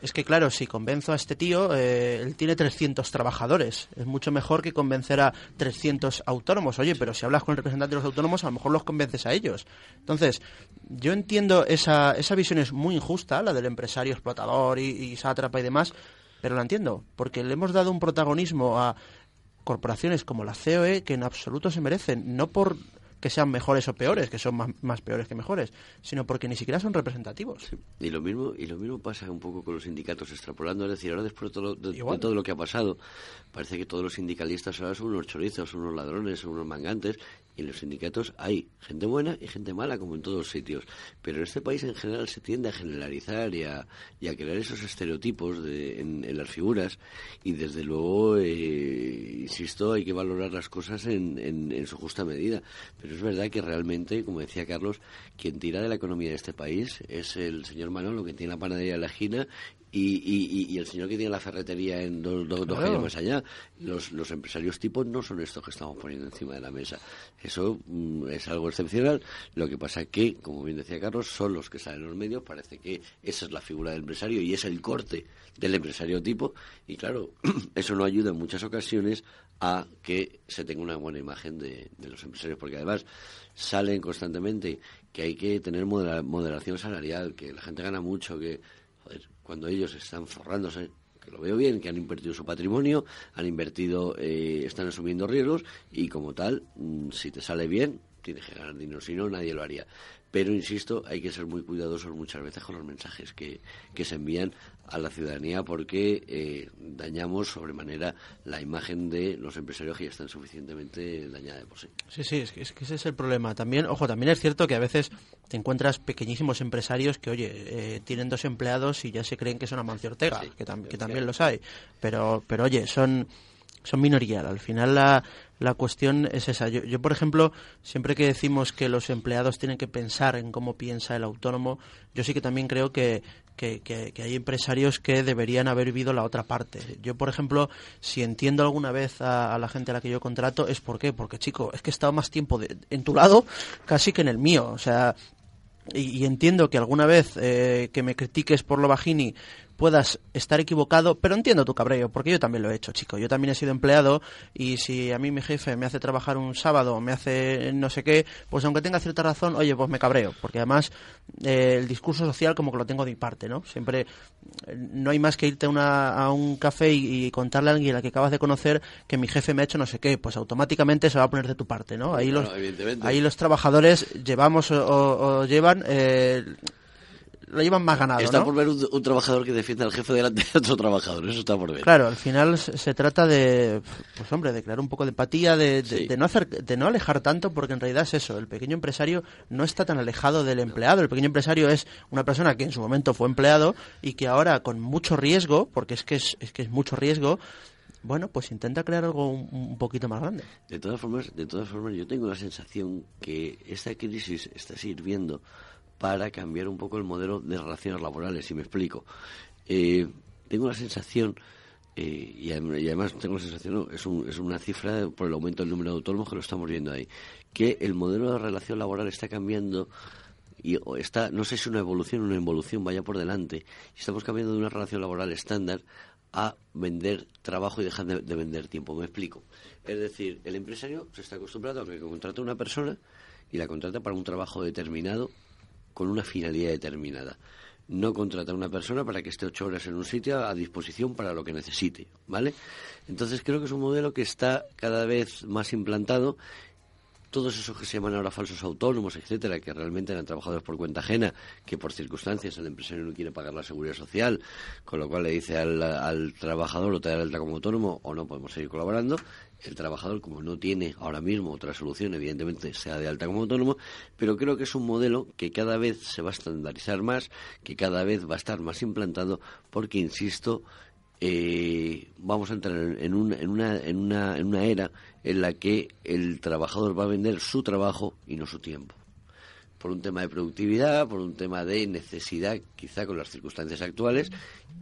es que claro, si convenzo a este tío, eh, él tiene 300 trabajadores. Es mucho mejor que convencer a 300 autónomos. Oye, pero si hablas con el representante de los autónomos, a lo mejor los convences a ellos. Entonces, yo entiendo esa, esa visión es muy injusta, la del empresario explotador y, y sátrapa y demás, pero la entiendo, porque le hemos dado un protagonismo a corporaciones como la COE que en absoluto se merecen, no por que sean mejores o peores, que son más, peores que mejores, sino porque ni siquiera son representativos.
Y lo mismo y lo mismo pasa un poco con los sindicatos extrapolando, es decir, ahora después de todo, de, todo lo que ha pasado, parece que todos los sindicalistas ahora son unos chorizos, unos ladrones, unos mangantes, en los sindicatos hay gente buena y gente mala, como en todos los sitios. Pero en este país en general se tiende a generalizar y a, y a crear esos estereotipos de, en, las figuras. Y desde luego, eh, insisto, hay que valorar las cosas en, en, su justa medida. Pero es verdad que realmente, como decía Carlos, quien tira de la economía de este país es el señor Manolo, que tiene la panadería de la esquina y, y, el señor que tiene la ferretería en dos, dos, más allá. Los, los empresarios tipos no son estos que estamos poniendo encima de la mesa. Eso mm, es algo excepcional. Lo que pasa que, como bien decía Carlos, son los que salen en los medios. Parece que esa es la figura del empresario y es el corte del empresario tipo. Y claro, [CLEARS THROAT] eso no ayuda en muchas ocasiones a que se tenga una buena imagen de, de los empresarios, porque además salen constantemente que hay que tener moderación salarial, que la gente gana mucho, que cuando ellos están forrándose, que lo veo bien, que han invertido su patrimonio, han invertido, eh, están asumiendo riesgos y como tal, mm, si te sale bien, tienes que ganar dinero, si no, nadie lo haría. Pero insisto, hay que ser muy cuidadosos muchas veces con los mensajes que, que se envían a la ciudadanía porque eh, dañamos sobremanera la imagen de los empresarios que ya están suficientemente dañadas por sí.
Sí, sí, es que, ese es el problema. También, ojo, también es cierto que a veces te encuentras pequeñísimos empresarios que, oye, eh, tienen dos empleados y ya se creen que son Amancio Ortega, que, que también los hay. Pero, pero oye, son son minoría. Al final la, la cuestión es esa. Yo, yo, por ejemplo, siempre que decimos que los empleados tienen que pensar en cómo piensa el autónomo, yo sí que también creo que, que, que, hay empresarios que deberían haber vivido la otra parte. Yo, por ejemplo, si entiendo alguna vez a, la gente a la que yo contrato, es por qué. Porque, chico, es que he estado más tiempo en tu lado casi que en el mío. O sea, y, entiendo que alguna vez eh, que me critiques por lo bajini puedas estar equivocado, pero entiendo tu cabreo, porque yo también lo he hecho, chico. Yo también he sido empleado y si a mí mi jefe me hace trabajar un sábado o me hace no sé qué, pues aunque tenga cierta razón, oye, pues me cabreo, porque además eh, el discurso social como que lo tengo de mi parte, ¿no? Siempre eh, no hay más que irte a un café y, contarle a alguien a que acabas de conocer que mi jefe me ha hecho no sé qué, pues automáticamente se va a poner de tu parte, ¿no? Ahí los, ahí los trabajadores llevamos o, llevan eh, lo llevan más ganado.
Está por ver un, trabajador que defiende al jefe delante de otro trabajador, eso está por ver.
Claro, al final se, trata de, pues hombre, de crear un poco de empatía, de, no hacer, de no alejar tanto, porque en realidad es eso, el pequeño empresario no está tan alejado del empleado, el pequeño empresario es una persona que en su momento fue empleado y que ahora con mucho riesgo, porque es que es, es que es mucho riesgo, bueno, pues intenta crear algo un, poquito más grande.
De todas formas, de todas formas, yo tengo la sensación que esta crisis está sirviendo para cambiar un poco el modelo de relaciones laborales, si me explico. Eh, tengo la sensación, eh, y, además tengo la sensación, es, es una cifra por el aumento del número de autónomos que lo estamos viendo ahí, que el modelo de relación laboral está cambiando y está, no sé si una evolución o una involución vaya por delante, estamos cambiando de una relación laboral estándar a vender trabajo y dejar de, de, vender tiempo. Me explico. Es decir, el empresario se está acostumbrado a que contrata a una persona y la contrata para un trabajo determinado con una finalidad determinada. No contrata a una persona para que esté ocho horas en un sitio a disposición para lo que necesite, ¿vale? Entonces creo que es un modelo que está cada vez más implantado todos esos que se llaman ahora falsos autónomos, etcétera, que realmente eran trabajadores por cuenta ajena, que por circunstancias el empresario no quiere pagar la seguridad social, con lo cual le dice al, trabajador o te da alta como autónomo o no podemos seguir colaborando. El trabajador, como no tiene ahora mismo otra solución, evidentemente sea de alta como autónomo, pero creo que es un modelo que cada vez se va a estandarizar más, que cada vez va a estar más implantado, porque, insisto, eh, vamos a entrar en, una, era en la que el trabajador va a vender su trabajo y no su tiempo. Por un tema de productividad, por un tema de necesidad, quizá con las circunstancias actuales,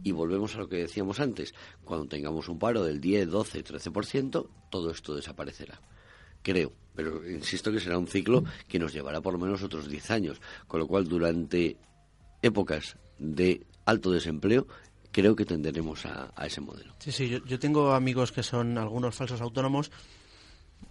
y volvemos a lo que decíamos antes. Cuando tengamos un paro del 10, 12, 13%, todo esto desaparecerá. Creo, pero insisto que será un ciclo que nos llevará por lo menos otros 10 años, con lo cual durante épocas de alto desempleo creo que tenderemos a, ese modelo.
Sí, sí, yo, tengo amigos que son algunos falsos autónomos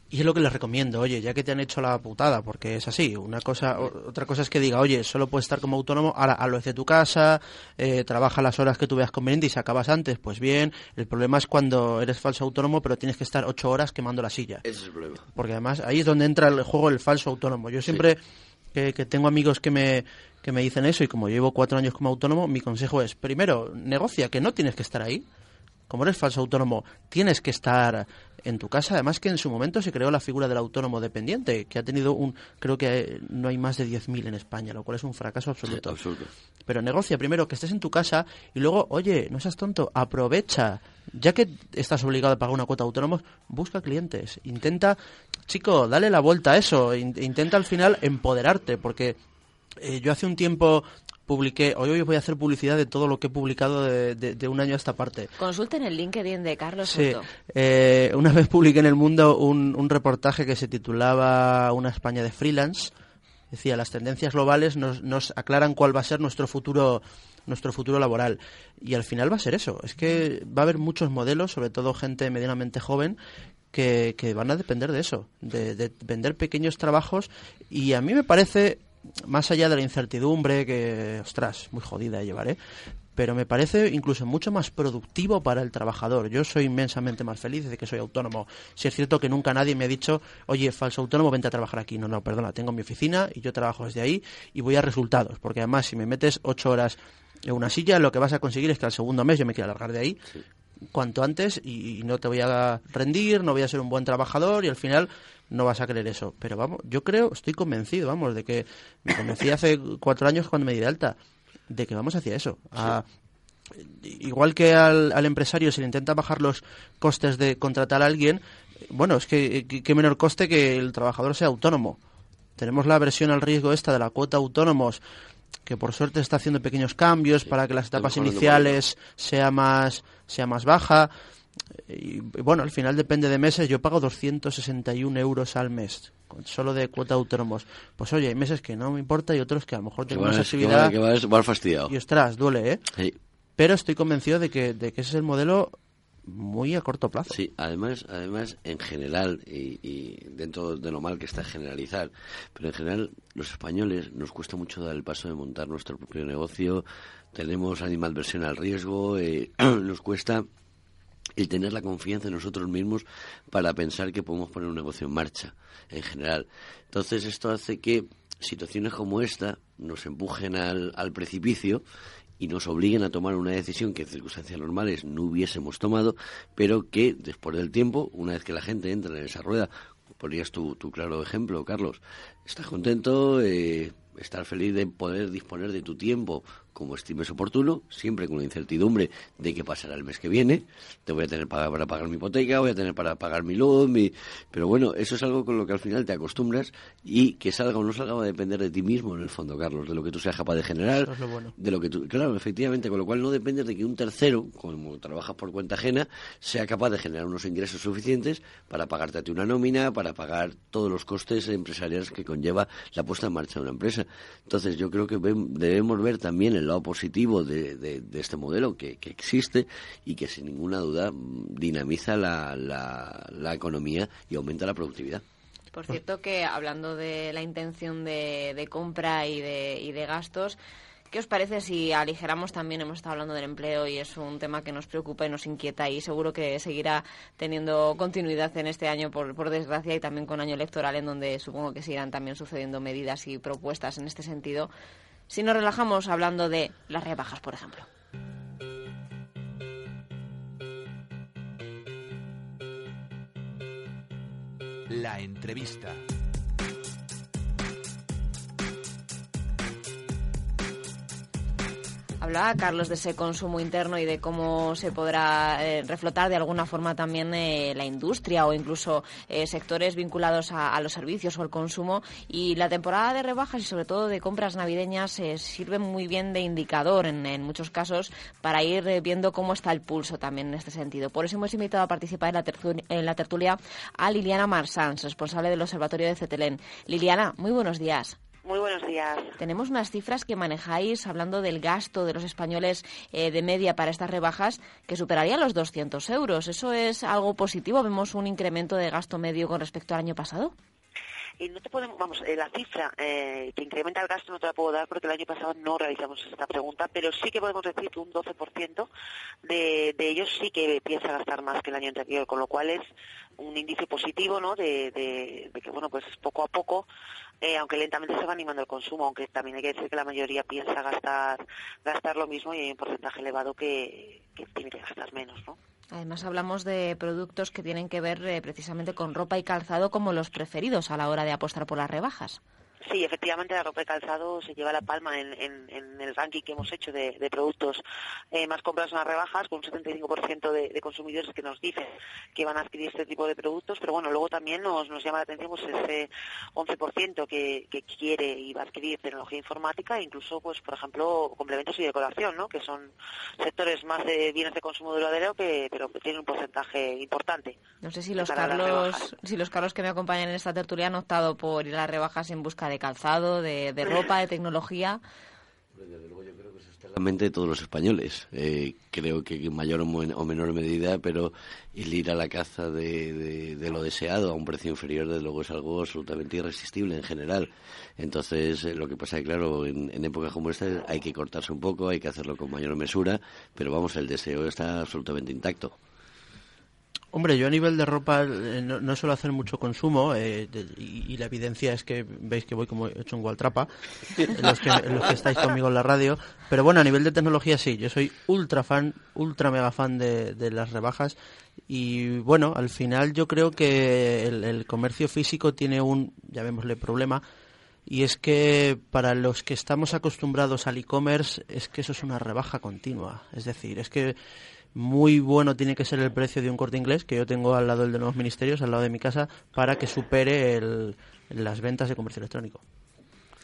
y es lo que les recomiendo, oye, ya que te han hecho la putada, porque es así, una cosa, otra cosa es que diga, oye, solo puedes estar como autónomo, ahora hazlo desde tu casa, eh, trabaja las horas que tú veas conveniente y si acabas antes, pues bien, el problema es cuando eres falso autónomo, pero tienes que estar ocho horas quemando la silla.
Ese es el problema.
Porque además ahí es donde entra el juego el falso autónomo. Yo siempre que, que tengo amigos que me, que me dicen eso y como llevo cuatro años como autónomo, mi consejo es, primero, negocia, que no tienes que estar ahí. Como eres falso autónomo, tienes que estar en tu casa. Además que en su momento se creó la figura del autónomo dependiente, que ha tenido un, creo que no hay más de 10.000 en España, lo cual es un fracaso absoluto.
absoluto.
Pero negocia primero que estés en tu casa y luego, oye, no seas tonto, aprovecha. Ya que estás obligado a pagar una cuota de autónomos, busca clientes. Intenta, chico, dale la vuelta a eso. Intenta al final empoderarte, porque eh, yo hace un tiempo publiqué, hoy, hoy voy a hacer publicidad de todo lo que he publicado de, un año a esta parte.
Consulten el LinkedIn de Carlos
Sí, eh, una vez publiqué en El Mundo un, un, reportaje que se titulaba Una España de freelance. Decía, las tendencias globales nos, nos aclaran cuál va a ser nuestro futuro nuestro futuro laboral. Y al final va a ser eso. Es que va a haber muchos modelos, sobre todo gente medianamente joven, que, que van a depender de eso, de, de, vender pequeños trabajos. Y a mí me parece más allá de la incertidumbre, que, ostras, muy jodida de llevar, ¿eh? pero me parece incluso mucho más productivo para el trabajador. Yo soy inmensamente más feliz desde que soy autónomo. Si es cierto que nunca nadie me ha dicho, oye, falso autónomo, vente a trabajar aquí. No, no, perdona, tengo mi oficina y yo trabajo desde ahí y voy a resultados, porque además si me metes ocho horas en una silla, lo que vas a conseguir es que al segundo mes yo me quiera largar de ahí. cuanto antes y, no te voy a rendir, no voy a ser un buen trabajador y al final no vas a creer eso. Pero vamos, yo creo, estoy convencido, vamos, de que me convencí hace cuatro años cuando me di de alta de que vamos hacia eso. igual que al, empresario se le intenta bajar los costes de contratar a alguien, bueno, es que qué menor coste que el trabajador sea autónomo. Tenemos la versión al riesgo esta de la cuota autónomos, que por suerte está haciendo pequeños cambios para que las etapas iniciales sea más, sea más baja. Y, bueno, al final depende de meses. Yo pago 261 euros al mes, solo de cuota autónomos. Pues oye, hay meses que no me importa y otros que a lo mejor tengo más actividad.
Que va, fastidiado.
Y ostras, duele, ¿eh? Pero estoy convencido de que, de que ese es el modelo muy a corto plazo.
Sí, además, además en general, y, y, dentro de lo mal que está generalizar, pero en general los españoles nos cuesta mucho dar el paso de montar nuestro propio negocio, tenemos animadversión al riesgo, eh, [CLEARS THROAT] nos cuesta el tener la confianza en nosotros mismos para pensar que podemos poner un negocio en marcha en general. Entonces esto hace que situaciones como esta nos empujen al, al precipicio y nos obliguen a tomar una decisión que en circunstancias normales no hubiésemos tomado, pero que después del tiempo, una vez que la gente entra en esa rueda, ponías tu, tu claro ejemplo, Carlos, estás contento, eh, estar feliz de poder disponer de tu tiempo como estimes oportuno, siempre con la incertidumbre de qué pasará el mes que viene. Te voy a tener para, para pagar mi hipoteca, voy a tener para pagar mi luz, mi... pero bueno, eso es algo con lo que al final te acostumbras y que salga o no salga va a depender de ti mismo en el fondo, Carlos, de lo que tú seas capaz de generar, de lo que tú, claro, efectivamente, con lo cual no depende de que un tercero, como trabajas por cuenta ajena, sea capaz de generar unos ingresos suficientes para pagarte a ti una nómina, para pagar todos los costes empresariales que conlleva la puesta en marcha de una empresa. Entonces, yo creo que debemos ver también el lado positivo de, este modelo que, existe y que sin ninguna duda dinamiza la, la, economía y aumenta la productividad.
Por cierto que hablando de la intención de, de compra y de, y de gastos, ¿Qué os parece si aligeramos también, hemos estado hablando del empleo y es un tema que nos preocupa y nos inquieta y seguro que seguirá teniendo continuidad en este año, por, por desgracia, y también con año electoral, en donde supongo que seguirán también sucediendo medidas y propuestas en este sentido? Si nos relajamos hablando de las rebajas, por ejemplo.
La entrevista.
Hablaba Carlos de ese consumo interno y de cómo se podrá eh, reflotar de alguna forma también eh, la industria o incluso eh, sectores vinculados a, los servicios o al consumo. Y la temporada de rebajas y sobre todo de compras navideñas sirve muy bien de indicador en, muchos casos para ir viendo cómo está el pulso también en este sentido. Por eso hemos invitado a participar en la, tertulia, en la tertulia a Liliana Marsans, responsable del Observatorio de Cetelén. Liliana, muy buenos días.
Muy buenos días.
Tenemos unas cifras que manejáis hablando del gasto de los españoles eh, de media para estas rebajas que superaría los 200 euros. ¿Eso es algo positivo? ¿Vemos un incremento de gasto medio con respecto al año pasado?
Y no te podemos, vamos, eh, la cifra eh, que incrementa el gasto no te la puedo dar porque el año pasado no realizamos esta pregunta, pero sí que podemos decir que un 12% de, de ellos sí que piensa gastar más que el año anterior, con lo cual es un índice positivo, ¿no? De, de, de que, bueno, pues poco a poco eh, aunque lentamente se va animando el consumo, aunque también hay que decir que la mayoría piensa gastar gastar lo mismo y hay un porcentaje elevado que, tiene que gastar menos, ¿no?
Además hablamos de productos que tienen que ver eh, precisamente con ropa y calzado como los preferidos a la hora de apostar por las rebajas.
Sí, efectivamente la ropa de calzado se lleva la palma en, el ranking que hemos hecho de, productos eh, más comprados en las rebajas, con un 75% de, de, consumidores que nos dicen que van a adquirir este tipo de productos, pero bueno, luego también nos, llama la atención pues ese 11% que, que quiere y va a adquirir tecnología informática e incluso, pues por ejemplo, complementos y decoración, ¿no? que son sectores más de bienes de consumo duradero, que, pero que tienen un porcentaje importante.
No sé si los, Carlos, si los Carlos que me acompañan en esta tertulia han optado por ir a las rebajas en busca de calzado, de, ropa, de tecnología.
Desde de todos los españoles. Eh, creo que en mayor o menor medida, pero el ir a la caza de, lo deseado a un precio inferior, desde luego, es algo absolutamente irresistible en general. Entonces, eh, lo que pasa es que, claro, en, en épocas como esta hay que cortarse un poco, hay que hacerlo con mayor mesura, pero vamos, el deseo está absolutamente intacto.
Hombre, yo a nivel de ropa eh, no, suelo hacer mucho consumo eh, y, la evidencia es que veis que voy como hecho un gualtrapa, [LAUGHS] los que, los que estáis conmigo en la radio. Pero bueno, a nivel de tecnología sí, yo soy ultra fan, ultra mega fan de, las rebajas y bueno, al final yo creo que el, comercio físico tiene un, llamémosle, problema y es que para los que estamos acostumbrados al e-commerce es que eso es una rebaja continua. Es decir, es que muy bueno tiene que ser el precio de un corte inglés que yo tengo al lado del de nuevos ministerios, al lado de mi casa, para que supere las ventas de comercio electrónico.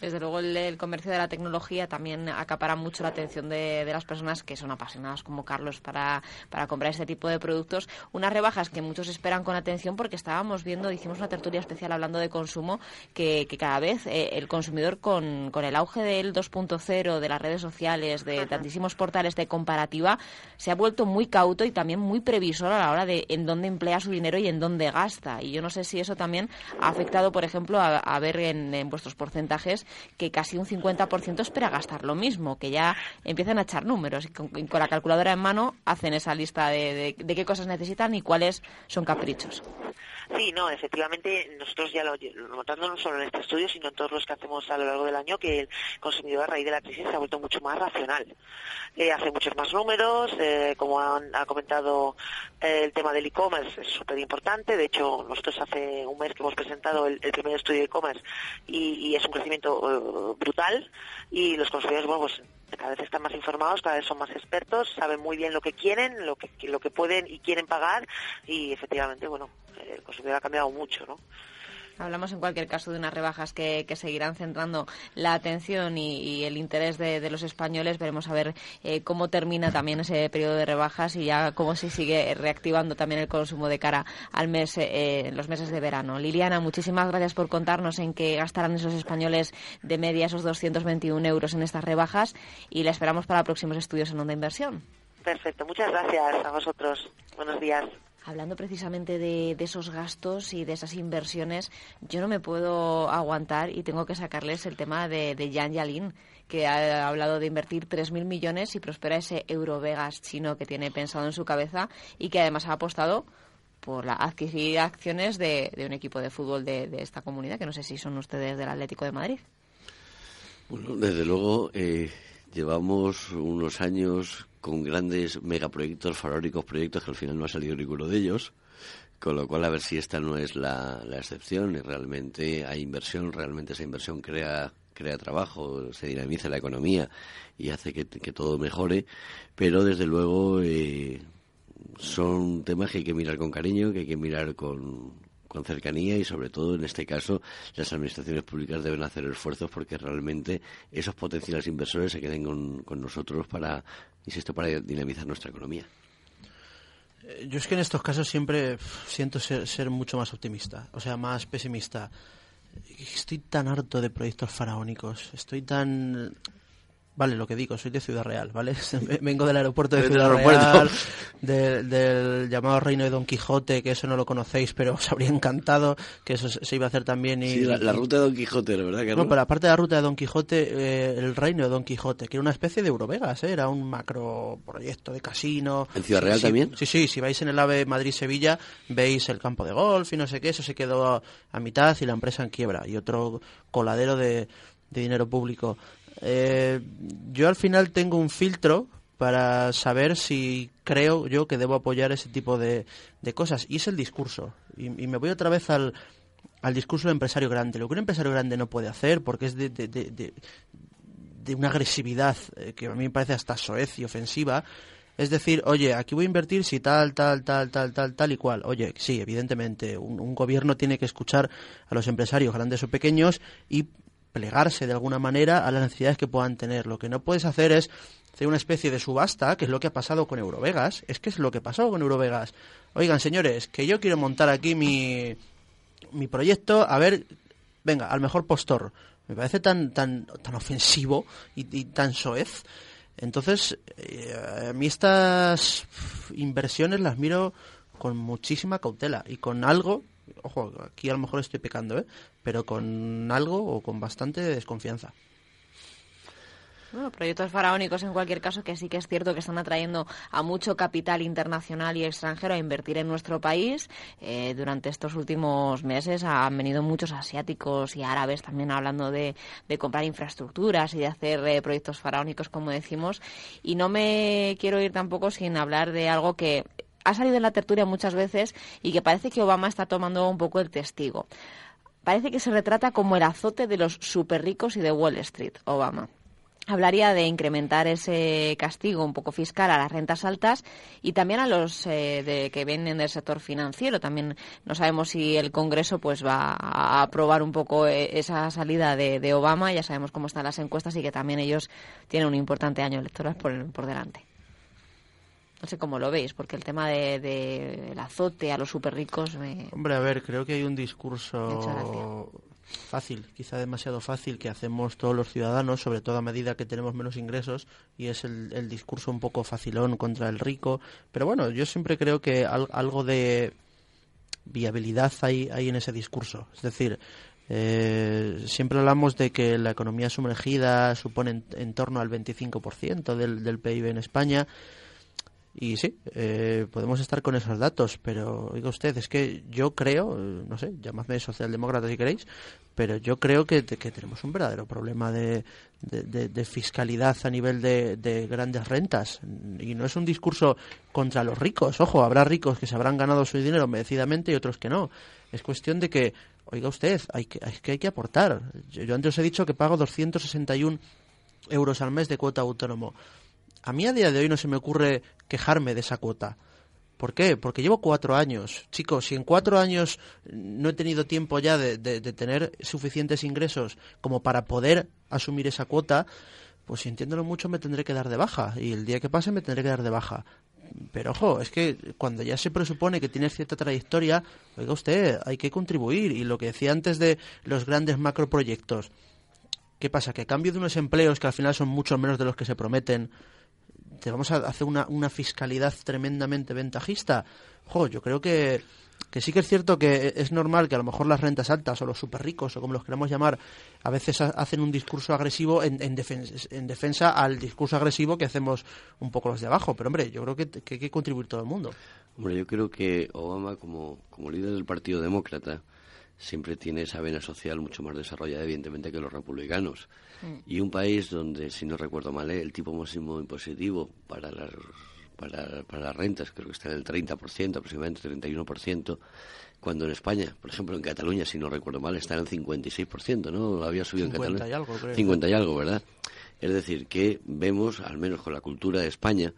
Desde luego el, comercio de la tecnología también acapara mucho la atención de, las personas que son apasionadas como Carlos para, para comprar este tipo de productos. Unas rebajas que muchos esperan con atención porque estábamos viendo, hicimos una tertulia especial hablando de consumo, que, cada vez eh, el consumidor con, con el auge del 2.0, de las redes sociales, de tantísimos portales de comparativa, se ha vuelto muy cauto y también muy previsor a la hora de en dónde emplea su dinero y en dónde gasta. Y yo no sé si eso también ha afectado, por ejemplo, a, ver en vuestros porcentajes que casi un 50% espera gastar lo mismo, que ya empiezan a echar números y con, la calculadora en mano hacen esa lista de, de qué cosas necesitan y cuáles son caprichos.
Sí, no, efectivamente, nosotros ya lo notando no solo en este estudio, sino en todos los que hacemos a lo largo del año, que el consumidor a raíz de la crisis se ha vuelto mucho más racional. Eh, hace muchos más números, eh, como ha comentado eh, el tema del e-commerce es súper importante. De hecho, nosotros hace un mes que hemos presentado el, primer estudio de e-commerce y, es un crecimiento brutal y los consumidores, bueno, pues cada vez están más informados, cada vez son más expertos, saben muy bien lo que quieren, lo que, lo que pueden y quieren pagar y efectivamente, bueno, el consumidor ha cambiado mucho, ¿no?
Hablamos en cualquier caso de unas rebajas que, seguirán centrando la atención y, el interés de, los españoles. Veremos a ver eh, cómo termina también ese periodo de rebajas y ya cómo se sigue reactivando también el consumo de cara al mes, eh, los meses de verano. Liliana, muchísimas gracias por contarnos en qué gastarán esos españoles de media esos 221 euros en estas rebajas y la esperamos para próximos estudios en Onda Inversión.
Perfecto, muchas gracias a vosotros. Buenos días.
Hablando precisamente de, esos gastos y de esas inversiones, yo no me puedo aguantar y tengo que sacarles el tema de, de Jan Yalin, que ha hablado de invertir 3.000 millones y prospera ese Eurovegas chino que tiene pensado en su cabeza y que además ha apostado por la adquirir acciones de, un equipo de fútbol de, esta comunidad, que no sé si son ustedes del Atlético de Madrid.
Bueno, desde luego eh, llevamos unos años con grandes megaproyectos, faraónicos proyectos que al final no ha salido ninguno de ellos. Con lo cual, a ver si esta no es la, excepción y realmente hay inversión, realmente esa inversión crea crea trabajo, se dinamiza la economía y hace que, todo mejore, pero desde luego eh, son temas que hay que mirar con cariño, que hay que mirar con, con cercanía y sobre todo en este caso las administraciones públicas deben hacer esfuerzos porque realmente esos potenciales inversores se queden con, nosotros para, insisto, para dinamizar nuestra economía.
Eh, yo es que en estos casos siempre siento ser, ser mucho más optimista, o sea, más pesimista. Estoy tan harto de proyectos faraónicos, estoy tan Vale, lo que digo, soy de Ciudad Real, ¿vale? [LAUGHS] Vengo del aeropuerto de Ciudad Real, del llamado Reino de Don Quijote, que eso no lo conocéis, pero os habría encantado que eso se iba a hacer también. Y,
sí, la, ruta de Don Quijote, ¿verdad? Que
no, pero aparte de la ruta de Don Quijote, eh, el Reino de Don Quijote, que era una especie de Eurovegas, ¿eh? era un macro proyecto de casino.
¿En Ciudad Real también?
Sí, sí, si vais en el AVE Madrid-Sevilla, veis el campo de golf y no sé qué, eso se quedó a, mitad y la empresa en quiebra. Y otro coladero de dinero público eh, yo al final tengo un filtro para saber si creo yo que debo apoyar ese tipo de, cosas. Y es el discurso. Y, me voy otra vez al, al discurso del empresario grande. Lo que un empresario grande no puede hacer, porque es de, de, de, de una agresividad eh, que a mí me parece hasta soez y ofensiva, es decir, oye, aquí voy a invertir si tal, tal, tal, tal, tal, tal y cual. Oye, sí, evidentemente, un, gobierno tiene que escuchar a los empresarios grandes o pequeños y plegarse de alguna manera a las necesidades que puedan tener. Lo que no puedes hacer es hacer una especie de subasta, que es lo que ha pasado con Eurovegas. Es que es lo que pasó con Eurovegas. Oigan, señores, que yo quiero montar aquí mi, mi proyecto, a ver, venga, al mejor postor. Me parece tan, tan, tan ofensivo y, tan soez. Entonces, eh, a mí estas inversiones las miro con muchísima cautela y con algo, ojo, aquí a lo mejor estoy pecando, ¿eh? pero con algo o con bastante desconfianza.
Bueno, proyectos faraónicos en cualquier caso que sí que es cierto que están atrayendo a mucho capital internacional y extranjero a invertir en nuestro país. Eh, durante estos últimos meses han venido muchos asiáticos y árabes también hablando de, comprar infraestructuras y de hacer eh, proyectos faraónicos, como decimos. Y no me quiero ir tampoco sin hablar de algo que ha salido en la tertulia muchas veces y que parece que Obama está tomando un poco el testigo. Parece que se retrata como el azote de los super ricos y de Wall Street, Obama hablaría de incrementar ese castigo un poco fiscal a las rentas altas y también a los eh, de, que vienen del sector financiero. También no sabemos si el Congreso pues va a aprobar un poco eh, esa salida de, Obama. Ya sabemos cómo están las encuestas y que también ellos tienen un importante año electoral por, por delante. No sé cómo lo veis, porque el tema del de, azote a los súper ricos me...
Hombre, a ver, creo que hay un discurso fácil, quizá demasiado fácil que hacemos todos los ciudadanos, sobre todo a medida que tenemos menos ingresos, y es el, discurso un poco facilón contra el rico. Pero bueno, yo siempre creo que algo de viabilidad hay, hay en ese discurso. Es decir, eh, siempre hablamos de que la economía sumergida supone en, torno al 25% del, del PIB en España. Y sí, eh, podemos estar con esos datos, pero oiga usted, es que yo creo, no sé, llamadme socialdemócrata si queréis, pero yo creo que, tenemos un verdadero problema de, de, fiscalidad a nivel de, grandes rentas. Y no es un discurso contra los ricos, ojo, habrá ricos que se habrán ganado su dinero merecidamente y otros que no. Es cuestión de que, oiga usted, hay que, hay que, hay que aportar. Yo, yo antes os he dicho que pago 261 euros al mes de cuota autónomo a mí a día de hoy no se me ocurre quejarme de esa cuota. ¿Por qué? Porque llevo cuatro años. Chicos, si en cuatro años no he tenido tiempo ya de, tener suficientes ingresos como para poder asumir esa cuota, pues si entiéndolo mucho me tendré que dar de baja. Y el día que pase me tendré que dar de baja. Pero ojo, es que cuando ya se presupone que tienes cierta trayectoria, oiga usted, hay que contribuir. Y lo que decía antes de los grandes macroproyectos, ¿qué pasa? Que a cambio de unos empleos que al final son mucho menos de los que se prometen, te vamos a hacer una, una fiscalidad tremendamente ventajista. Jo, yo creo que, que sí que es cierto que es normal que a lo mejor las rentas altas o los súper ricos o como los queramos llamar a veces hacen un discurso agresivo en, en, defensa, en, defensa, al discurso agresivo que hacemos un poco los de abajo. Pero hombre, yo creo que, que hay que contribuir todo el mundo.
Hombre, yo creo que Obama como, como líder del Partido Demócrata siempre tiene esa vena social mucho más desarrollada, evidentemente, que los republicanos. Mm. Y un país donde, si no recuerdo mal, el tipo máximo impositivo para las, para, para las rentas creo que está en el 30%, aproximadamente 31%, cuando en España, por ejemplo, en Cataluña, si no recuerdo mal, está en el 56%, ¿no? Había subido en Cataluña.
Y algo, creo.
50 y algo, ¿verdad? Es decir, que vemos, al menos con la cultura de España,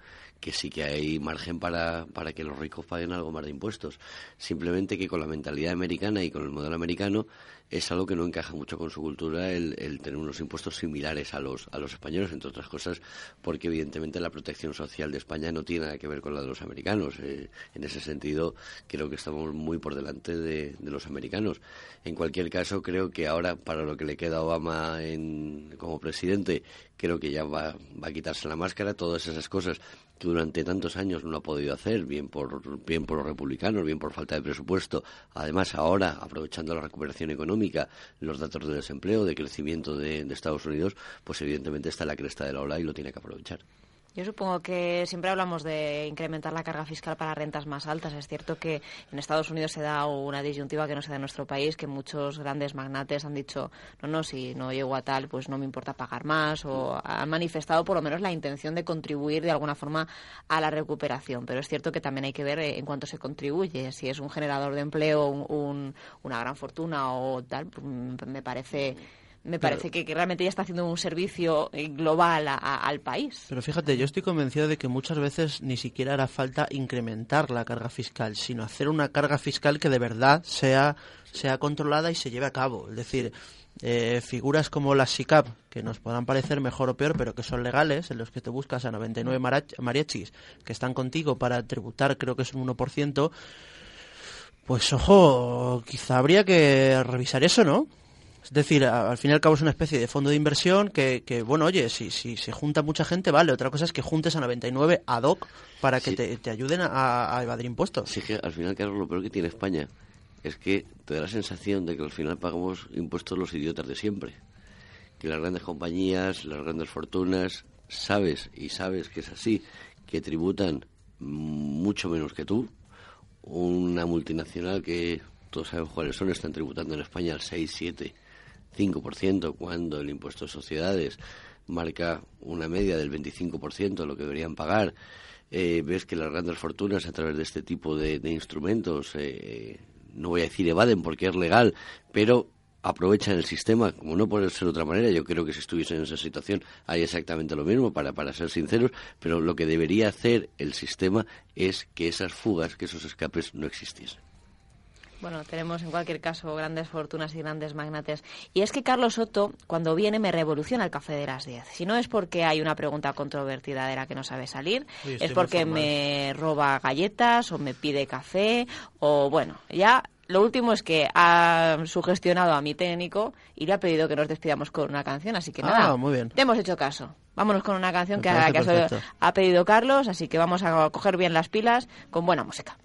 que sí que hay margen para, para que los ricos paguen algo más de impuestos. Simplemente que con la mentalidad americana y con el modelo americano es algo que no encaja mucho con su cultura el, tener unos impuestos similares a los, a los españoles, entre otras cosas, porque evidentemente la protección social de España no tiene nada que ver con la de los americanos. Eh, en ese sentido, creo que estamos muy por delante de, los americanos. En cualquier caso, creo que ahora, para lo que le queda a Obama en, como presidente, creo que ya va, va a quitarse la máscara, todas esas cosas que durante tantos años no ha podido hacer, bien por, bien por los republicanos, bien por falta de presupuesto. Además, ahora, aprovechando la recuperación económica, los datos de desempleo, de crecimiento de, de Estados Unidos, pues evidentemente está en la cresta de la ola y lo tiene que aprovechar.
Yo supongo que siempre hablamos de incrementar la carga fiscal para rentas más altas. Es cierto que en Estados Unidos se da una disyuntiva que no se da en nuestro país, que muchos grandes magnates han dicho, no, no, si no llego a tal, pues no me importa pagar más, o han manifestado por lo menos la intención de contribuir de alguna forma a la recuperación. Pero es cierto que también hay que ver en cuánto se contribuye. Si es un generador de empleo, una gran fortuna o tal, pues me parece me parece que, realmente ya está haciendo un servicio eh, global al país.
Pero fíjate, yo estoy convencido de que muchas veces ni siquiera hará falta incrementar la carga fiscal, sino hacer una carga fiscal que de verdad sea, sea controlada y se lleve a cabo. Es decir, eh, figuras como las SICAP, que nos podrán parecer mejor o peor, pero que son legales, en los que te buscas a 99 mariachis que están contigo para tributar, creo que es un 1%, pues ojo, quizá habría que revisar eso, ¿no? Es decir, al fin y al cabo es una especie de fondo de inversión que, que bueno, oye, si, si se junta mucha gente, vale. Otra cosa es que juntes a 99 ad hoc para que te, ayuden a, evadir impuestos.
Sí, que al final, claro, lo peor que tiene España es que te da la sensación de que al final pagamos impuestos los idiotas de siempre. Que las grandes compañías, las grandes fortunas, sabes y sabes que es así, que tributan mucho menos que tú. Una multinacional que todos sabemos cuáles son, están tributando en España al 6, 7, 5%, cuando el impuesto de sociedades marca una media del 25% de lo que deberían pagar. Eh, ves que las grandes fortunas a través de este tipo de, instrumentos eh, no voy a decir evaden porque es legal, pero aprovechan el sistema, como no puede ser de otra manera, yo creo que si estuviesen en esa situación hay exactamente lo mismo, para, para ser sinceros, pero lo que debería hacer el sistema es que esas fugas, que esos escapes no existiesen.
Bueno, tenemos en cualquier caso grandes fortunas y grandes magnates. Y es que Carlos Soto, cuando viene, me revoluciona el café de las 10. Si no es porque hay una pregunta controvertida de la que no sabe salir, es porque me roba galletas o me pide café o, bueno, ya lo último es que ha sugestionado a mi técnico y le ha pedido que nos despidamos con una canción, así que ah, nada,
muy bien.
te hemos hecho caso. Vámonos con una canción que, ha, que ha, pedido Carlos, así que vamos a coger bien las pilas con buena música.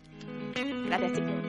Gracias, chicos.